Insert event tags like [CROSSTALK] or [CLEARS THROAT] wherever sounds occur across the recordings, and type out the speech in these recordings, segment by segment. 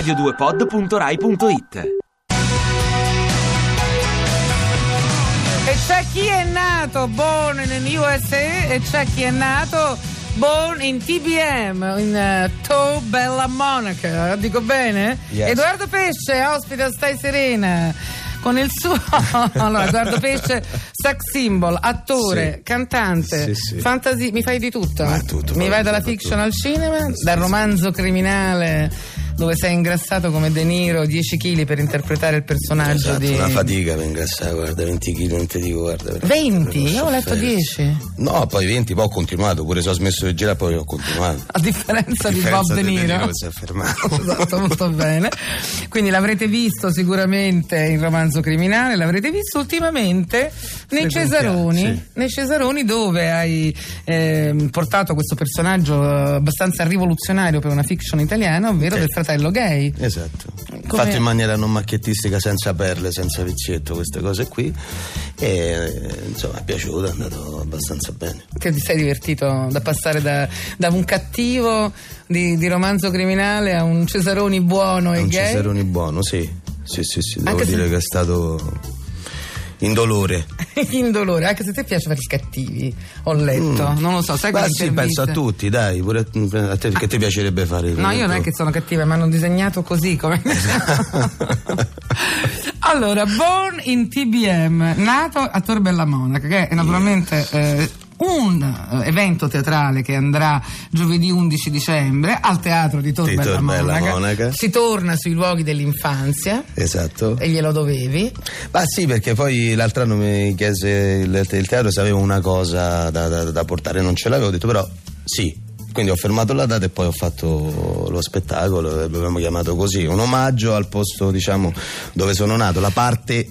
radio2pod.rai.it E c'è chi è nato born in USA e c'è chi è nato born in TBM, in uh, To Bella Monaca. Dico bene? Yes. Edoardo Pesce, ospita Stai Serena. Con il suo [LAUGHS] allora, Edoardo Pesce, sex symbol, attore, Sì. cantante, Sì, sì. fantasy, mi fai di tutto? Ma tutto, mi vai dalla fiction tutto. al cinema, dal romanzo criminale dove sei ingrassato come De Niro 10 kg per interpretare il personaggio Esatto, di una fatica per ingrassare, guarda, 20 kg, non ti dico, guarda. veramente, 20? una Io ho letto sofferenza. 10. No, poi 20, poi ho continuato, pure se ho smesso di girare, poi ho continuato. A differenza, A di differenza Bob De di De Niro. Che si è fermato. [LAUGHS] esatto, molto bene. Quindi l'avrete visto sicuramente in romanzo criminale, l'avrete visto ultimamente nei Cesaroni, sì. nei Cesaroni dove hai ehm, portato questo personaggio eh, abbastanza rivoluzionario per una fiction italiana, ovvero Sì. del fratello gay. Esatto. Come- Fatto in maniera non macchiettistica, senza perle, senza vizietto, queste cose qui. E insomma, è piaciuto, è andato abbastanza bene. Che ti sei divertito da passare da, da un cattivo di, di romanzo criminale a un Cesaroni buono e un gay? Cesaroni buono, sì. Sì, sì, sì. Devo Anche se- dire che è stato indolore. [LAUGHS] in dolore, anche se ti piace fare i cattivi, ho letto, non lo so, sai Mm. Ma quelle sì, penso a tutti, dai, pure a te che ti piacerebbe fare. No, io non è che sono cattiva, mi hanno disegnato così come. [LAUGHS] allora, Born in TBM, nato a Tor Bella Monaca, che è naturalmente eh, un eh, evento teatrale che andrà giovedì 11 dicembre al teatro di Tor Bella Monaca. Monaca. Si torna sui luoghi dell'infanzia Esatto. e glielo dovevi. Ma sì, perché poi l'altro anno mi chiese il, il teatro se avevo una cosa da, da- da portare, non ce l'avevo, ho detto però sì. Quindi ho fermato la data e poi ho fatto lo spettacolo, l'abbiamo chiamato così, un omaggio al posto diciamo dove sono nato, la parte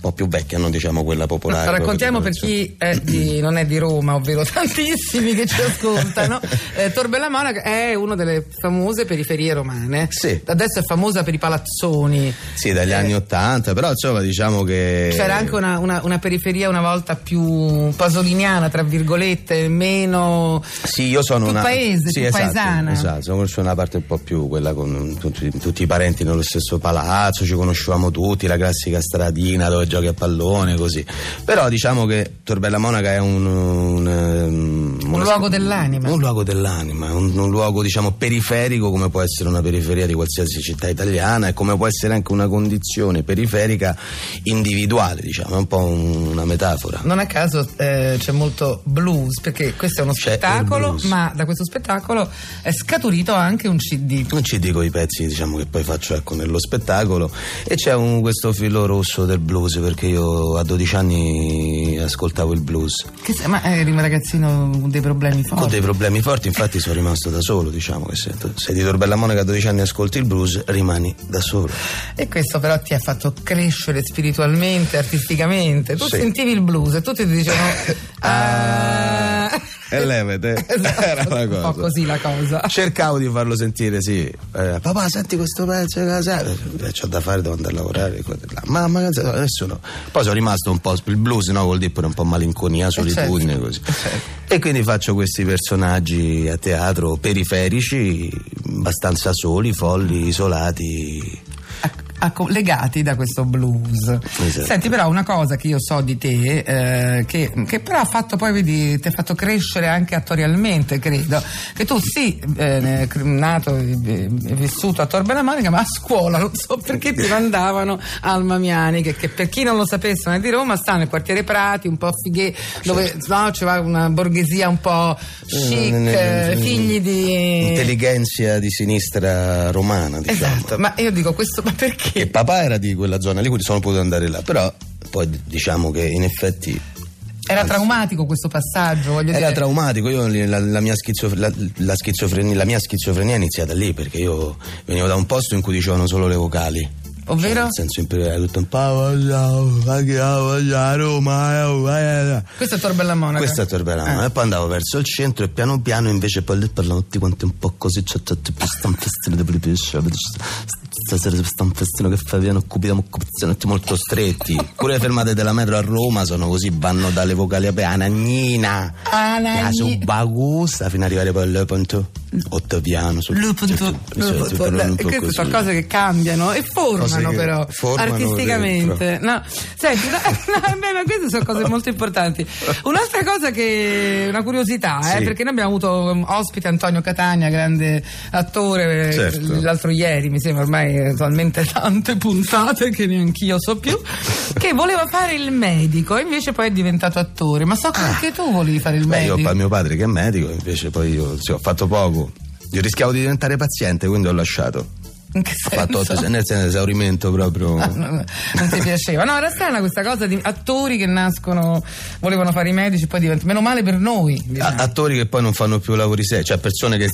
po' più vecchia, non diciamo quella popolare. Raccontiamo per chi è di- non è di Roma, ovvero [LAUGHS] tantissimi che ci [LAUGHS] ascoltano. Eh, Tor Bella Monaca è una delle famose periferie romane. Sì. Adesso è famosa per i palazzoni. Sì, dagli anni Ottanta, però insomma diciamo che... C'era anche una, una- una periferia una volta più pasoliniana, tra virgolette, meno. Sì, io sono una. paese, sì, esatto, paesana. Esatto, sono sono una parte un po' più quella con tutti, tutti i parenti nello stesso palazzo, ci conoscevamo tutti, la classica stradina dove giochi a pallone, così. Però diciamo che Torbella Monaca è un. Un, ehm, una- luogo dell'anima. Un luogo dell'anima, un, un luogo diciamo periferico come può essere una periferia di qualsiasi città italiana e come può essere anche una condizione periferica individuale, diciamo, è un po' un- una metafora. Non a caso eh, c'è molto blues, perché questo è uno C'è spettacolo, ma da questo spettacolo è scaturito anche un CD. Non ci dico i pezzi diciamo, che poi faccio ecco, nello spettacolo e c'è un- questo filo rosso del blues perché io a 12 anni ascoltavo il blues Che ma eri un ragazzino con dei problemi forti. con dei problemi forti infatti sono rimasto da solo diciamo che se, tu- se di Torbella Monaca a 12 anni ascolti il blues rimani da solo E questo però ti ha fatto crescere spiritualmente, artisticamente. Tu Sì. sentivi il blues e tutti ti dicevano. [COUGHS] "Ah". E levete [LAUGHS] Esatto, era la Un cosa po' così la cosa. cercavo di farlo sentire sì Eh, papà senti questo pezzo cosa è?" Eh, c'ho da fare devo andare a lavorare mamma adesso no poi sono rimasto un po' il blues no vuol dire pure un po' malinconia solitudine certo. così certo. e quindi faccio questi personaggi a teatro periferici abbastanza soli folli isolati legati da questo blues. Esatto. Senti, però, una cosa che io so di te, eh, che, che però ha fatto poi, vedi, ti ha fatto crescere anche attorialmente, credo. Che tu sì, eh, nato e vissuto a Tor Bella Monica, ma a scuola non so perché ti mandavano al Mamiani, che, che per chi non lo sapesse non è di Roma, sta nel quartiere Prati, un po' fighe, dove no, c'era una borghesia un po' chic, eh, figli di. intelligenza di sinistra romana diciamo Esatto, ma io dico questo, ma perché? Che papà era di quella zona lì quindi sono potuto andare là però poi diciamo che in effetti Era traumatico questo passaggio, voglio Era dire. traumatico, io la, la mia la- la schizofrenia, la mia schizofrenia è iniziata lì perché io venivo da un posto in cui dicevano solo le vocali. Ovvero? Nel senso imperiale, tutto un po'. Roma. Questo è Tor Bella Monaca. Questo è Torbellano. Eh. E poi andavo verso il centro e piano piano invece poi lì parlavano tutti quanti un po' così. C'è tutto questo un festino di pesce. Stasera c'è un festino che fa via occupiamo occupazioni molto stretti. Pure le fermate della metro a Roma sono così, vanno dalle vocali a Anagnina. Anagni- La subagusta fino ad arrivare poi al punto. Ottaviano, sul, Lu punto- sul- lu sul- punto- sul- e un po' queste così. sono cose che cambiano e formano però formano artisticamente. No, senti, no, [LAUGHS] no, beh, ma queste sono cose molto importanti. Un'altra cosa che una curiosità, eh, Sì. perché noi abbiamo avuto um, ospite Antonio Catania, grande attore, eh, Certo. l'altro ieri, mi sembra ormai eh, talmente tante puntate che neanch'io so più, che voleva fare il medico e invece poi è diventato attore. Ma so che anche tu volevi fare il Ah. Beh, io medico. ho mio padre che è medico, invece poi io sì, ho fatto poco. Io rischiavo di diventare paziente, quindi ho lasciato. In che Ho fatto otto- nel senso esaurimento proprio. [LAUGHS] No, no, non ti piaceva. No, era strana questa cosa di attori che nascono, volevano fare i medici, poi diventano. Meno male per noi. Diciamo. attori che poi non fanno più lavori seri, cioè persone che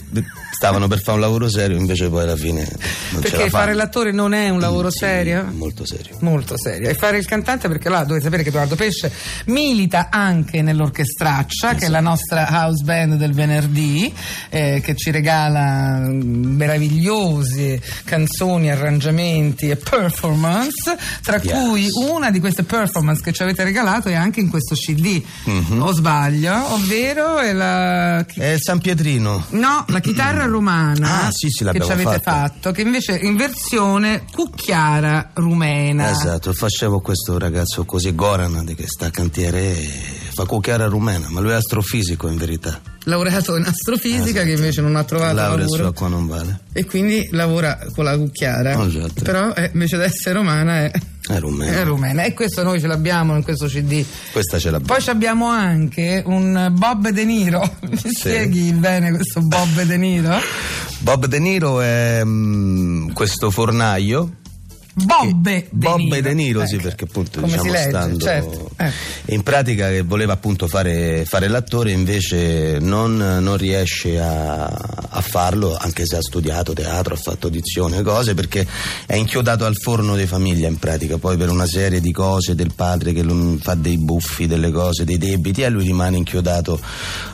stavano per fare un lavoro serio, invece poi alla fine non Perché fare l'attore non è un lavoro Sì, serio? Molto serio. Molto serio. E fare il cantante perché là dovete sapere che Edoardo Pesce milita anche nell'orchestraccia, che è la nostra house band del venerdì, eh, che ci regala mm, meravigliose canzoni, arrangiamenti e performance, tra Yes. cui una di queste performance che ci avete regalato è anche in questo CD, Mhm. o sbaglio, ovvero è la... È il San Pietrino. No, la chitarra [CLEARS THROAT] romana Ah, sì, sì, che ci avete fatta. fatto, che invece in versione cucchiara rumena. Esatto, facevo questo ragazzo così, Goran, di che sta a cantiere, fa cucchiara rumena, ma lui è astrofisico in verità. Laureato in astrofisica che invece non ha trovato Laurea lavoro acqua non vale. e quindi lavora con la cucchiara. Certo. Però eh, invece di essere romana è, È rumena. è rumena. E questo noi ce l'abbiamo in questo CD. Questa ce l'abbiamo. Poi abbiamo anche un Bob De Niro. [LAUGHS] Mi spieghi bene questo Bob De Niro? Bob De Niro è mm, questo fornaio. Bobbe De Niro. De Niro, sì, Ecco. perché appunto Come diciamo legge, stando certo. Ecco. in pratica che voleva appunto fare, fare l'attore, invece non, non riesce a, a farlo, anche se ha studiato teatro, ha fatto audizione, cose, perché è inchiodato al forno di famiglia in pratica, poi per una serie di cose del padre che fa dei buffi, delle cose, dei debiti, e lui rimane inchiodato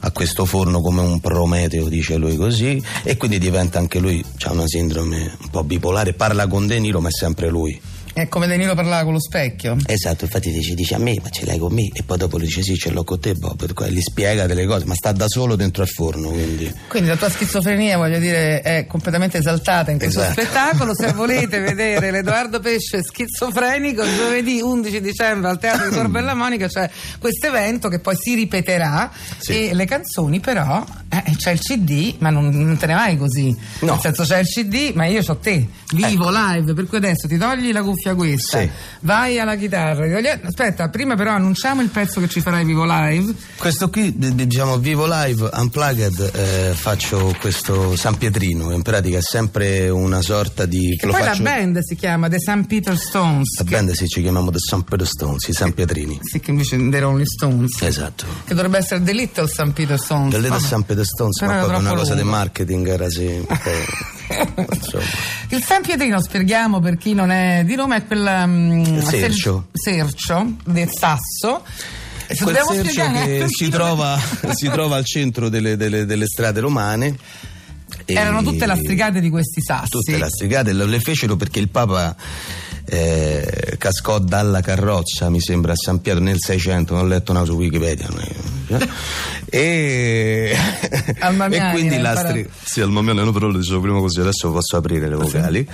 a questo forno come un prometeo, dice lui così, e quindi diventa anche lui, ha una sindrome un po' bipolare, parla con De Niro ma è sempre lui. È come De Niro parlava con lo specchio. Esatto, infatti dice, dice a me, ma ce l'hai con me? E poi dopo lui dice sì, ce l'ho con te, Bob. E Gli spiega delle cose, ma sta da solo dentro al forno, quindi. Quindi la tua schizofrenia, voglio dire, è completamente esaltata in questo Esatto. spettacolo. Se [LAUGHS] volete vedere l'Edoardo Pesce schizofrenico, giovedì 11 dicembre al Teatro di Tor Bella Monica c'è questo evento che poi si ripeterà Sì. e le canzoni però, eh, c'è il CD, ma non, non te ne vai così. No. Nel senso c'è il CD, ma io ho te, vivo, live, per cui adesso ti togli la cuffia questa, Sì. vai alla chitarra. Aspetta, prima però annunciamo il pezzo che ci farai vivo live. Questo qui, diciamo, vivo live, unplugged, eh, faccio questo San Pietrino, in pratica è sempre una sorta di. Che lo poi faccio- la band si chiama The St. Peter Stones. La che- band si ci chiamiamo The San Pedro Stones, i San Pietrini. Sì, che invece The Rolling Stones. Esatto. Che dovrebbe essere The Little St. Peter Stones. Del Little. San Pedro Stones, ma proprio una cosa di lungo. marketing era sì. [LAUGHS] Il San Pietrino, spieghiamo per chi non è di Roma, è quella. mm, Sercio. Sercio del Sasso. Se Quel sercio spiegare che si trova, [LAUGHS] si trova al centro delle, delle- delle strade romane. Erano tutte lastricate di questi sassi. Tutte lastricate, le le fecero perché il Papa eh, cascò dalla carrozza, mi sembra, a San Pietro nel 600, non ho letto una su Wikipedia. E, [LAUGHS] e quindi lastri... Sì, al Mamiani, no, però lo dicevo prima così, adesso posso aprire le vocali.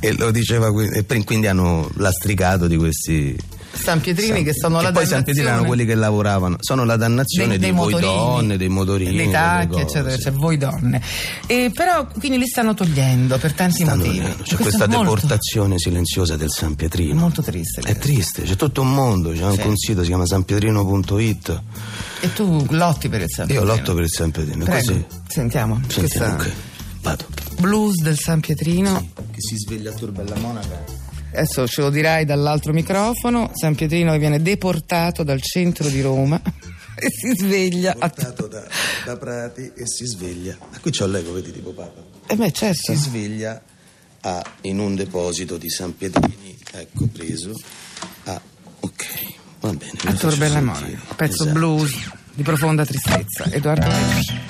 E lo diceva, e quindi hanno lastricato di questi... San Pietrini che sono che la poi San Pietrini erano dannazione quelli che lavoravano, sono la dannazione dei, dei di voi donne, dei motorini, dei delle tacchi, eccetera, cioè voi donne. E però quindi li stanno togliendo per tanti Stanno motivi. venendo. C'è Questo questa è molto- deportazione silenziosa del San È Pietrino. molto triste. È triste, c'è tutto un mondo, c'è anche Sì. un sito, si chiama sanpietrino.it. E tu lotti per il San Io Pietrino. lotto per il San Pietrino, Prego, così. sentiamo. Sentiamo questa che vado. blues del San Pietrino. Che si sveglia a Turbella Monaca. Adesso ce lo dirai dall'altro microfono. San Pietrino che viene deportato dal centro di Roma [LAUGHS] e si sveglia. A... Portato da, da Prati e si sveglia. Ah, qui c'ho l'ego, vedi, tipo Papa. Eh beh, certo. Si sveglia a- in un deposito di San Pietrini, ecco preso. Ah, ok, va bene. A lo faccio Torbella sentire. Monaca. Pezzo Esatto. blues di profonda tristezza. Edoardo Pesce.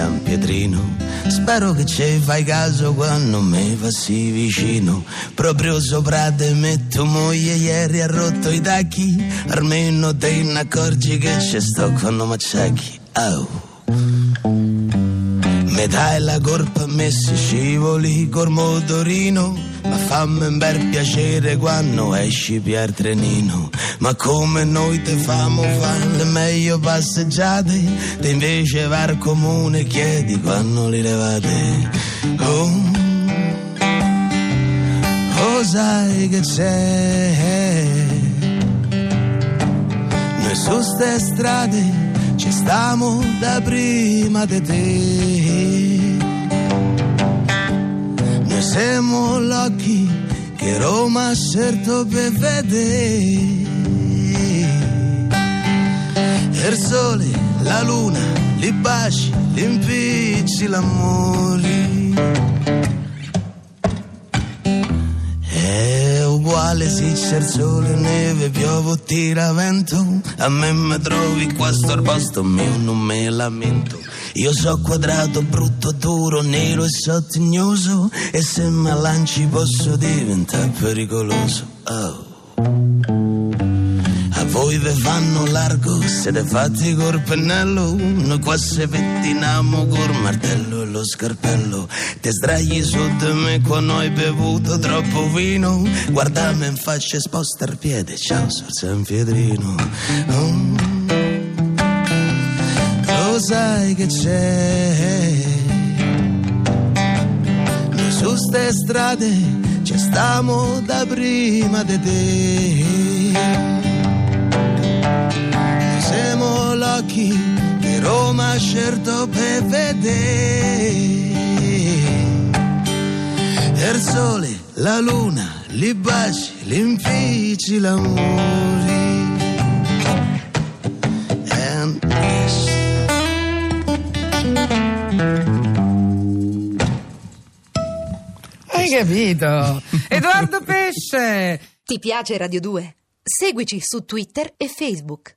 San Pietrino. Spero che ci fai caso quando mi passi vicino. Proprio sopra te metto moglie ieri ha rotto i tacchi. Almeno te ne accorgi che ci sto quando macciacchi. Oh. È la colpa messi scivoli col motorino Ma fammi un bel piacere quando esci per trenino. Ma come noi te famo fare meglio passeggiate Te invece va al comune chiedi quando li levate. Oh, oh sai che c'è. Noi su ste strade ci stiamo da prima di te. Noi siamo l'occhi che Roma ha scelto per vedere. Il sole, la luna, li baci, li impicci, l'amore. È uguale se c'è il sole, neve, piove o tira vento. A me mi trovi qua sto posto mio, non me lamento. Io so quadrato, brutto, duro, nero e sottignoso. E se mi lanci posso diventare pericoloso. Oh. A voi ve fanno largo, siete fatti col pennello, noi qua se pettiniamo col martello e lo scarpello. Te sdragli su di me quando hai bevuto troppo vino, guardami in faccia e sposta il piede, ciao sul San Piedrino. Oh. Lo sai che c'è? Noi su ste strade ci stiamo da prima di te. Siamo l'occhi che Roma ha scelto per vedere. Il sole, la luna, li baci, li impicci, l'amore. Hai capito? [LAUGHS] Edoardo Pesce! Ti piace Radio 2? Seguici su Twitter e Facebook.